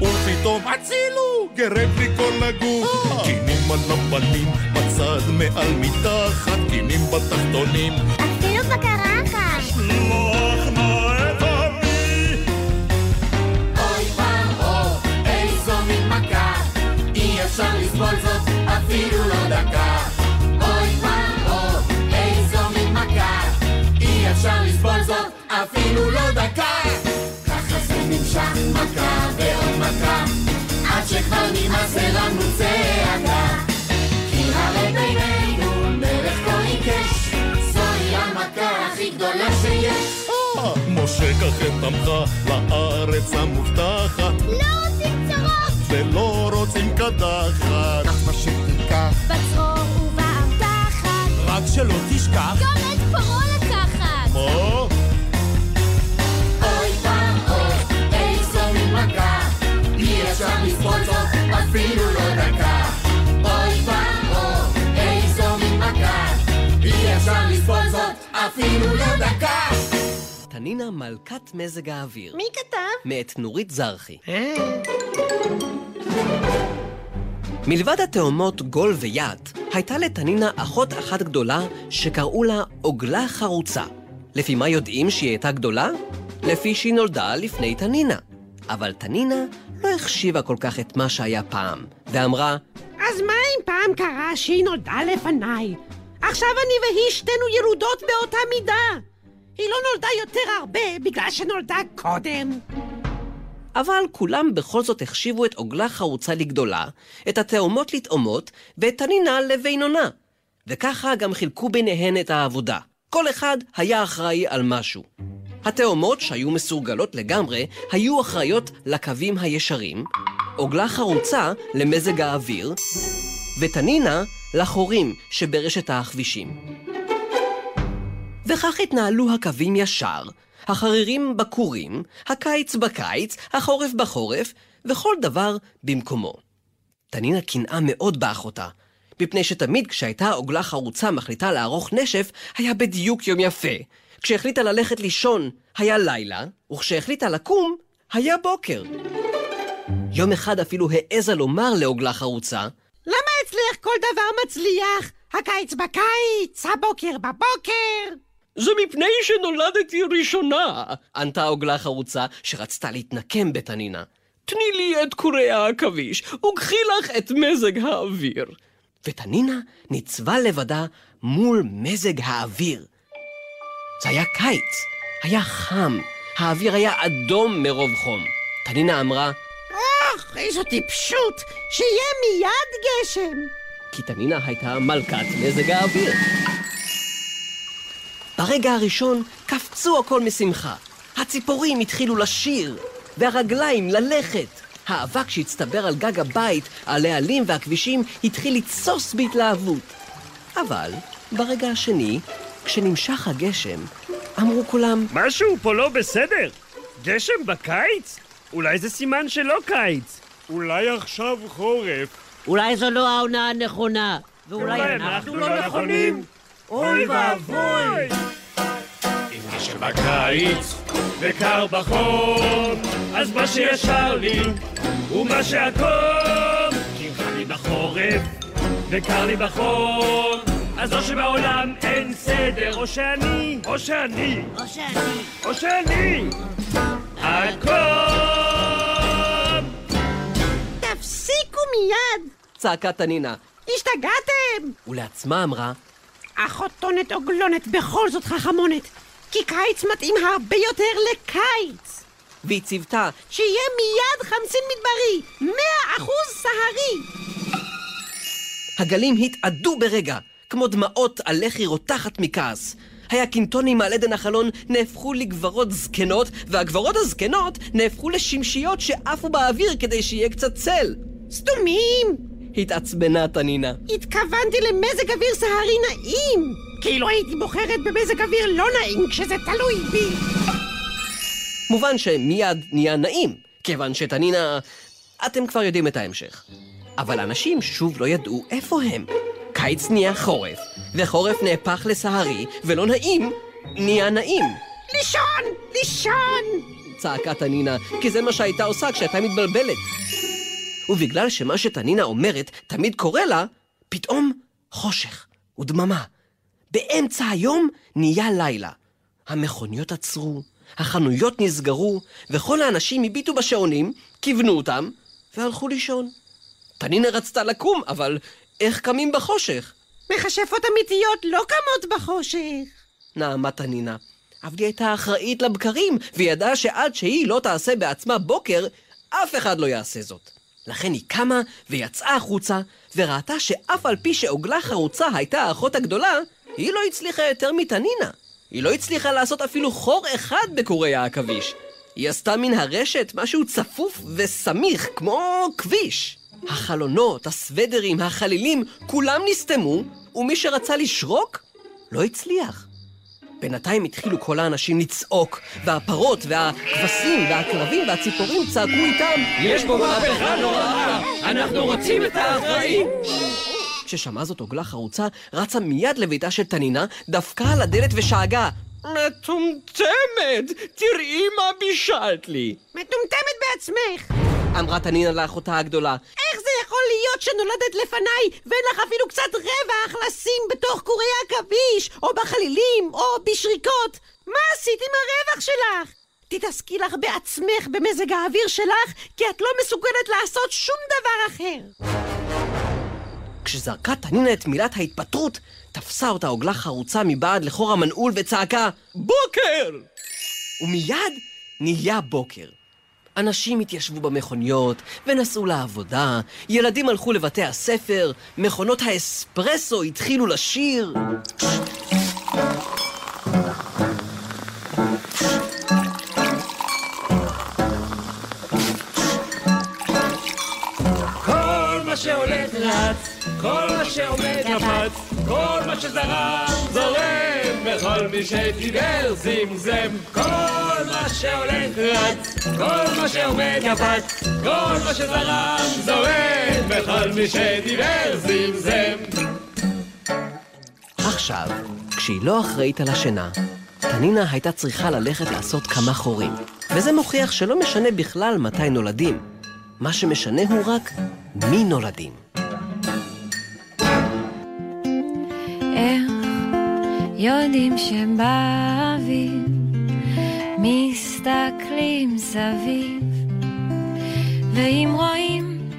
ופתאום הצילו, גרד לי כל הגוף. קינים על הפנים, בצד מעל מתחת, קינים בתחתונים. אפילו בקרחת. שלוח נא את עמי. אוי ואבו, איזו מין מכה, אי אפשר לסבול זאת אפילו לא דקה. אוי ואבו, איזו מין מכה, אי אפשר לסבול זאת אפילו לא דקה. ככה זה נמשך מכה, עד שכבר נמאס לנו צעקה. כי הרי בינינו מלך כה עיקש, זוהי המכה הכי גדולה שיש. משה ככם תמכה לארץ המובטחת לא רוצים צרות! ולא רוצים קדחת אך מה שתיקח בצרור ובאבטחת! רק שלא תשכח גם את פרעה לקחת! מה? אפילו לא דקה! אוי ואבוי, איזו ממכה! אי אפשר לסבול זאת אפילו לא דקה! תנינה מלכת מזג האוויר. מי כתב? מאת נורית זרחי. מלבד התאומות גול ויד, הייתה לתנינה אחות אחת גדולה שקראו לה עוגלה חרוצה. לפי מה יודעים שהיא הייתה גדולה? לפי שהיא נולדה לפני תנינה. אבל תנינה לא החשיבה כל כך את מה שהיה פעם, ואמרה, אז מה אם פעם קרה שהיא נולדה לפניי? עכשיו אני והיא שתינו ירודות באותה מידה. היא לא נולדה יותר הרבה בגלל שנולדה קודם. אבל כולם בכל זאת החשיבו את עוגלה חרוצה לגדולה, את התאומות לתאומות, ואת תנינה לבינונה. וככה גם חילקו ביניהן את העבודה. כל אחד היה אחראי על משהו. התאומות, שהיו מסורגלות לגמרי, היו אחראיות לקווים הישרים, עוגלה חרוצה למזג האוויר, ותנינה לחורים שברשת הכבישים. וכך התנהלו הקווים ישר, החרירים בקורים, הקיץ בקיץ, החורף בחורף, וכל דבר במקומו. תנינה קנאה מאוד באחותה, מפני שתמיד כשהייתה עוגלה חרוצה מחליטה לערוך נשף, היה בדיוק יום יפה. כשהחליטה ללכת לישון, היה לילה, וכשהחליטה לקום, היה בוקר. יום אחד אפילו העזה לומר לעוגלה חרוצה, למה אצלך כל דבר מצליח? הקיץ בקיץ, הבוקר בבוקר. זה מפני שנולדתי ראשונה, ענתה עוגלה חרוצה שרצתה להתנקם בתנינה. תני לי את קורי העכביש, וקחי לך את מזג האוויר. ותנינה ניצבה לבדה מול מזג האוויר. זה היה קיץ, היה חם, האוויר היה אדום מרוב חום. תנינה אמרה, אוח, איזו טיפשות, שיהיה מיד גשם. כי תנינה הייתה מלכת מזג האוויר. ברגע הראשון קפצו הכל משמחה. הציפורים התחילו לשיר, והרגליים ללכת. האבק שהצטבר על גג הבית, על העלים והכבישים, התחיל לתסוס בהתלהבות. אבל ברגע השני, כשנמשך הגשם, אמרו כולם, משהו פה לא בסדר. גשם בקיץ? אולי זה סימן שלא קיץ. אולי עכשיו חורף. אולי זו לא העונה הנכונה. ואולי אנחנו לא נכונים. אוי ואבוי! אם גשם בקיץ וקר בחום, אז מה שישר לי ומה שהכל, כי אם חם לי בחורף וקר לי בחום, אז או שבעולם אין סדר, או שאני, או שאני, או שאני, או שאני, הכל! תפסיקו מיד! צעקה תנינה, השתגעתם! ולעצמה אמרה, אחותונת עוגלונת בכל זאת חכמונת, כי קיץ מתאים הרבה יותר לקיץ. והיא ציוותה, שיהיה מיד חמסין מדברי, מאה אחוז סהרי. הגלים התאדו ברגע, כמו דמעות על לחי רותחת מכעס. הירקינטונים על עדן החלון נהפכו לגברות זקנות, והגברות הזקנות נהפכו לשמשיות שעפו באוויר כדי שיהיה קצת צל. סתומים! התעצבנה תנינה. התכוונתי למזג אוויר סהרי נעים! כאילו הייתי בוחרת במזג אוויר לא נעים כשזה תלוי בי. מובן שמיד נהיה נעים, כיוון שתנינה... אתם כבר יודעים את ההמשך. אבל אנשים שוב לא ידעו איפה הם. קיץ נהיה חורף, וחורף נהפך לסהרי, ולא נעים נהיה נעים. לישון! לישון! צעקה תנינה, כי זה מה שהייתה עושה כשהייתה מתבלבלת. ובגלל שמה שתנינה אומרת תמיד קורה לה, פתאום חושך ודממה. באמצע היום נהיה לילה. המכוניות עצרו, החנויות נסגרו, וכל האנשים הביטו בשעונים, כיוונו אותם, והלכו לישון. תנינה רצתה לקום, אבל איך קמים בחושך? מכשפות אמיתיות לא קמות בחושך. נעמה תנינה. אבל היא הייתה אחראית לבקרים, וידעה שעד שהיא לא תעשה בעצמה בוקר, אף אחד לא יעשה זאת. לכן היא קמה ויצאה החוצה, וראתה שאף על פי שעוגלה חרוצה הייתה האחות הגדולה, היא לא הצליחה יותר מתנינה. היא לא הצליחה לעשות אפילו חור אחד בקורי העכביש. היא עשתה מן הרשת משהו צפוף וסמיך, כמו כביש. החלונות, הסוודרים, החלילים, כולם נסתמו, ומי שרצה לשרוק, לא הצליח. בינתיים התחילו כל האנשים לצעוק, והפרות, והכבשים, והעקרבים, והציפורים צעקו איתם יש פה מהפכה נוראה! אנחנו רוצים את האחראים! כששמעה זאת עוגלה חרוצה, רצה מיד לביתה של תנינה, דפקה על הדלת ושאגה מטומטמת! תראי מה בישלת לי! מטומטמת בעצמך! אמרה תנינה לאחותה הגדולה. איך זה יכול להיות שנולדת לפניי ואין לך אפילו קצת רווח לשים בתוך קורי עכביש, או בחלילים, או בשריקות? מה עשית עם הרווח שלך? תתעסקי לך בעצמך במזג האוויר שלך, כי את לא מסוגלת לעשות שום דבר אחר. כשזרקה תנינה את מילת ההתפטרות, תפסה אותה עוגלה חרוצה מבעד לחור המנעול וצעקה בוקר! ומיד נהיה בוקר. אנשים התיישבו במכוניות ונסעו לעבודה, ילדים הלכו לבתי הספר, מכונות האספרסו התחילו לשיר. כל מה שהולך רץ, כל מה שעומד קפץ, כל מה שזרם זורם, וכל מי שדיבר זמזם. כל מה שהולך רץ, כל מה שעומד קפץ, כל מה שזרם זורם, וכל מי שדיבר זמזם. עכשיו, כשהיא לא אחראית על השינה, תנינה הייתה צריכה ללכת לעשות כמה חורים. וזה מוכיח שלא משנה בכלל מתי נולדים. מה שמשנה הוא רק מי נולדים. איך יודעים שבאביב מסתכלים סביב ואם רואים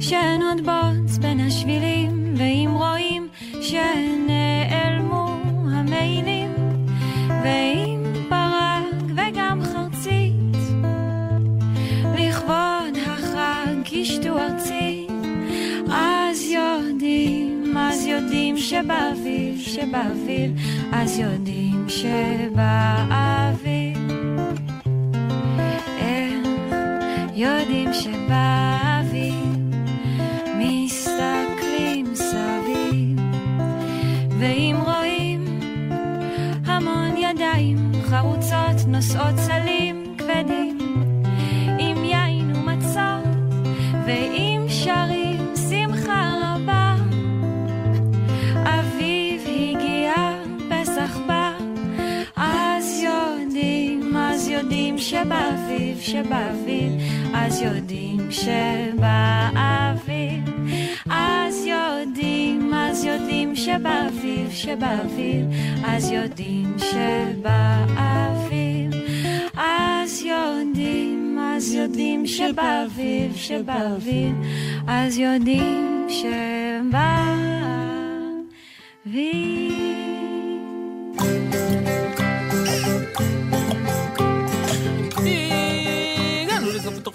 שאין עוד בוץ בין השבילים ואם רואים שנעלמו המעילים ואם ברק וגם חרצית לכבוד החג קישטו ארצי יודעים, שבאביב, שבאביב, אז יודעים שבאביב. איך יודעים שבאביב שבאביב, שבאביב, אז יודעים שבאביב, אז יודעים, אז יודעים שבאביב, שבאביב, אז יודעים שבאביב, אז יודעים, אז יודעים שבאביב, שבאביב, אז יודעים הגענו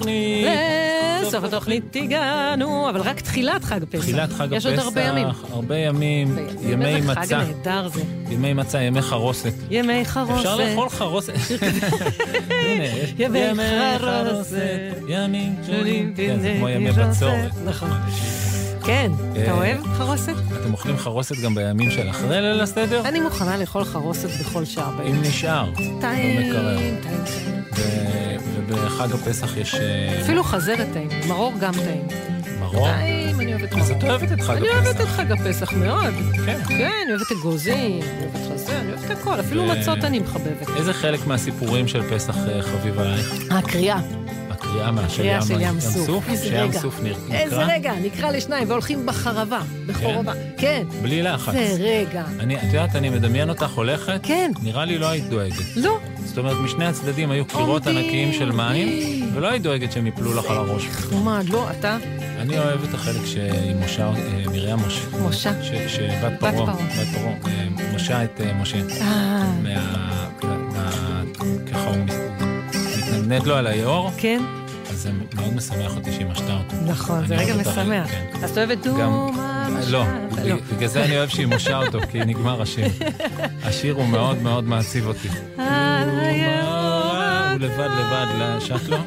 התוכנית. לסוף התוכנית הגענו, אבל רק תחילת חג פסח. תחילת חג יש הפסח, עוד הרבה ימים. הרבה ימים, ימי איזה חג מצה. נהדר זה. ימי מצה, ימי חרוסת. ימי חרוסת. אפשר לאכול חרוסת. *laughs* יש ימי חרוסת. ימים שונים, כן, כמו ימי. בצורת. נכון. כן, אתה אה, אוהב חרוסת? אתם אוכלים חרוסת גם בימים של אחרי ליל הסדר? אני מוכנה לאכול חרוסת בכל שעה. בערב. אם נשאר. במקרר. ו- ובחג הפסח יש אה, אפילו חזרת טעים, מרור גם טעים. מרור. טעים, אני אוהבת אז מרור. את אוהבת את חג אני הפסח. אוהבת את חג הפסח מאוד. כן. כן, אני אוהבת אגוזים, אני אוהבת חזה, אני אוהבת הכל, אפילו מצות אני מחבבת. איזה חלק מהסיפורים של פסח אה, חביב עלייך? הקריאה. הקריאה מה? של קריאה ים סוף. איזה שים רגע. סוף נר- איזה נקרא? רגע, נקרא לשניים והולכים בחרבה, בחורבה. כן. בלי לחץ. זה רגע. אני, את יודעת, אני מדמיין אותך הולכת, כן. נראה לי לא היית דואגת. לא. זאת אומרת, משני הצדדים היו קירות. ענקיים של מים, ולא היית דואגת שהם יפלו לך על הראש. נחמד, לא, אתה? אני אוהב את החלק שעם משה, אה, מרים משה. משה. ש- שבת פרעה. בת פרעה, אה, משה את אה, משה. אה. מה... מה- ככה הוא מתנדנד לו על היאור. כן. אז זה מאוד משמח אותי שהיא משתה אותו. נכון, זה רגע אוהב את משמח. כן. אז אתה אוהבת גם- דומה לא, בגלל זה אני אוהב שהיא מושה אותו, כי נגמר השיר. השיר הוא מאוד מאוד מעציב אותי. הוא לבד לבד לו,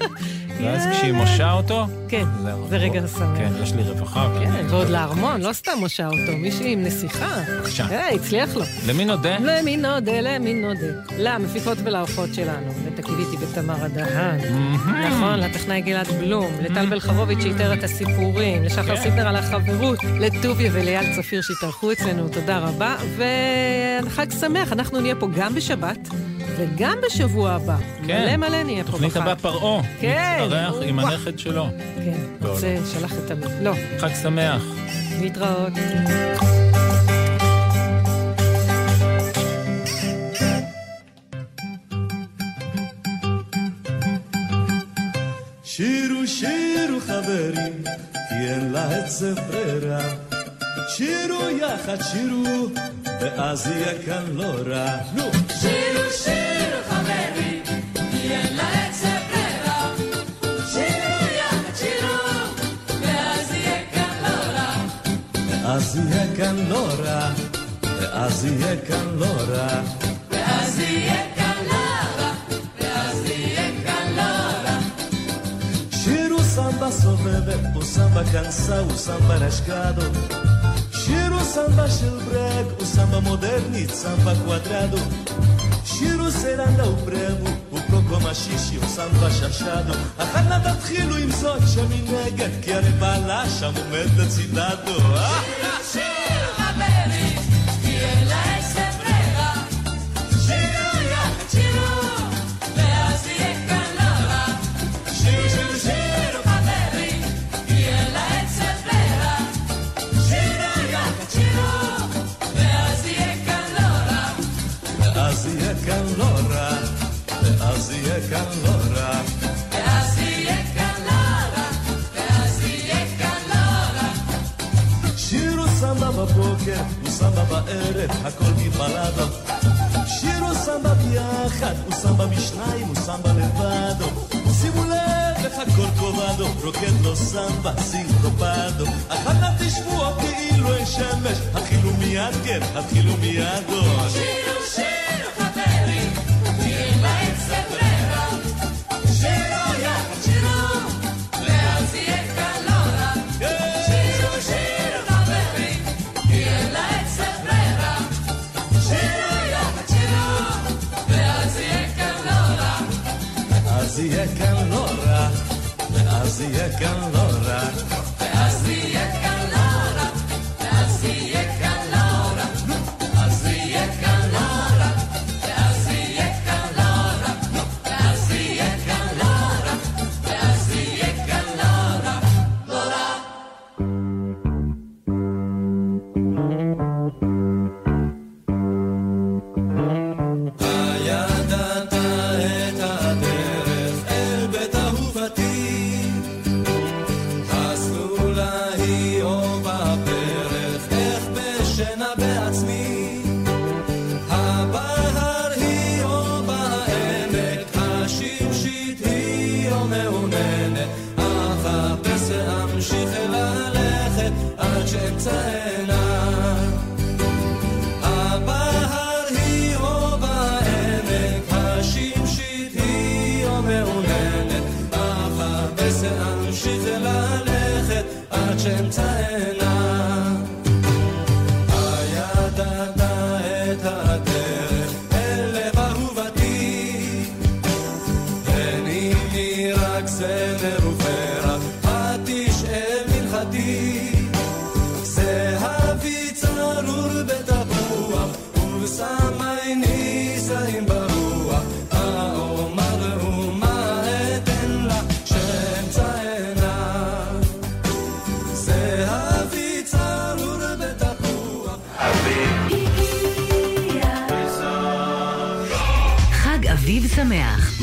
ואז כשהיא מושה אותו, כן, זה רגע שמח. כן, יש לי רווחה. כן, ועוד לארמון, לא סתם מושה אותו, מישהי עם נסיכה. בבקשה. אה, הצליח לו. למי נודה? למי נודה, למי נודה. למפיקות ולאורחות שלנו, לתקליטי ותמר הדהן. נכון, לטכנאי גלעד בלום, לטל בלחרוביץ' שאיתר את הסיפורים, לשחר כן. סיטנר על החברות, לטוביה ולאייל צפיר שהתארחו אצלנו, תודה רבה. וחג שמח, אנחנו נהיה פה גם בשבת. וגם בשבוע הבא. כן. מלא מלא נהיה פה בחג. תוכנית הבא פרעה. כן. מתארח עם. הנכד שלו. כן, רוצה, שלח את ה... לא. חג שמח. להתראות. שירו שירו חברים, כי אין לה עצב ברירה. שירו יחד שירו, ואז יהיה כאן לא רע. נו! שירו ואז יהיה כאן לא רע, ואז יהיה כאן לא רע. ואז יהיה כאן לא רע, ואז יהיה כאן לא רע. Shiro samba soveve, o samba cansa, o samba rasgado. Shiro samba shilbreg, o samba moderni, samba quadrado. Shiro seranga o prego, o coco machixe, o samba chachado. החנה תתחילו עם זאת שמנגד, כי הנבלה שם עומד לצידדו. אה? שירו לא רע, ואז יהיה כאן לא רע. שירו סמבה בבוקר, וסמבה בערב, הכל מבלדו. שירו סמבה ביחד, וסמבה בשניים, וסמבה לבדו. שימו לב איך הכל קובדו, רוקד לו סמבה, סינקופדו. אחר כך תשבו כאילו אין שמש, התחילו מיד כן, התחילו מיד לא. שירו שירו אז יהיה כאן לא רע, ואז יהיה כאן לא רע. ואז יהיה כאן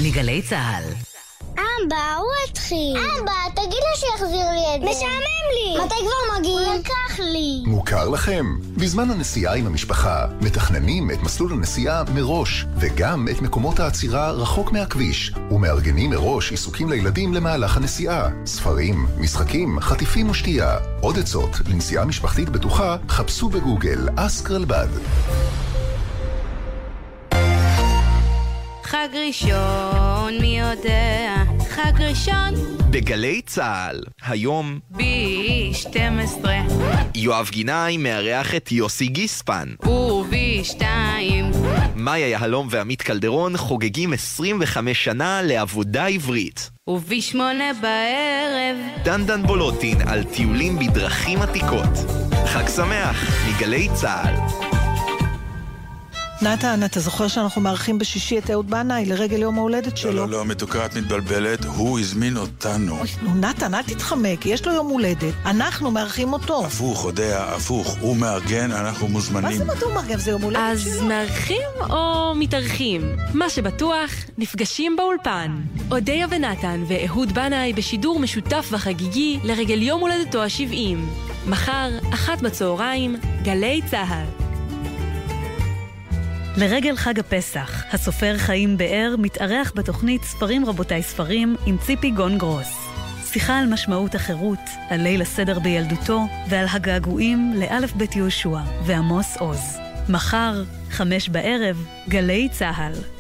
מגלי צה"ל. אבא, הוא התחיל. אבא, תגיד לו שיחזיר לי את זה. משעמם לי. מתי כבר מגיעים? הוא לקח לי. מוכר לכם? בזמן הנסיעה עם המשפחה, מתכננים את מסלול הנסיעה מראש, וגם את מקומות העצירה רחוק מהכביש, ומארגנים מראש עיסוקים לילדים למהלך הנסיעה. ספרים, משחקים, חטיפים ושתייה. עוד עצות לנסיעה משפחתית בטוחה, חפשו בגוגל אסק רלב"ד. חג ראשון, מי יודע? חג ראשון, בגלי צה"ל, היום בי 12 יואב גינאי מארח את יוסי גיספן. ובי 2 מאיה יהלום ועמית קלדרון חוגגים 25 שנה לעבודה עברית. ובי 8 בערב דנדן בולוטין על טיולים בדרכים עתיקות. חג שמח מגלי צה"ל. נתן, אתה זוכר שאנחנו מארחים בשישי את אהוד בנאי לרגל יום ההולדת שלו? לא, לא, לא, מתוקה, את מתבלבלת, הוא הזמין אותנו. נו, נתן, אל תתחמק, יש לו יום הולדת. אנחנו מארחים אותו. הפוך, אודיה, הפוך. הוא מארגן, אנחנו מוזמנים. מה זה מה הוא מארגן? זה יום הולדת שלו. אז מארחים או מתארחים? מה שבטוח, נפגשים באולפן. אודיה ונתן ואהוד בנאי בשידור משותף וחגיגי לרגל יום הולדתו ה-70. מחר, אחת בצהריים, גלי צה"ל. לרגל חג הפסח, הסופר חיים באר מתארח בתוכנית ספרים רבותיי ספרים עם ציפי גון גרוס. שיחה על משמעות החירות, על ליל הסדר בילדותו ועל הגעגועים לאלף בית יהושע ועמוס עוז. מחר, חמש בערב, גלי צה"ל.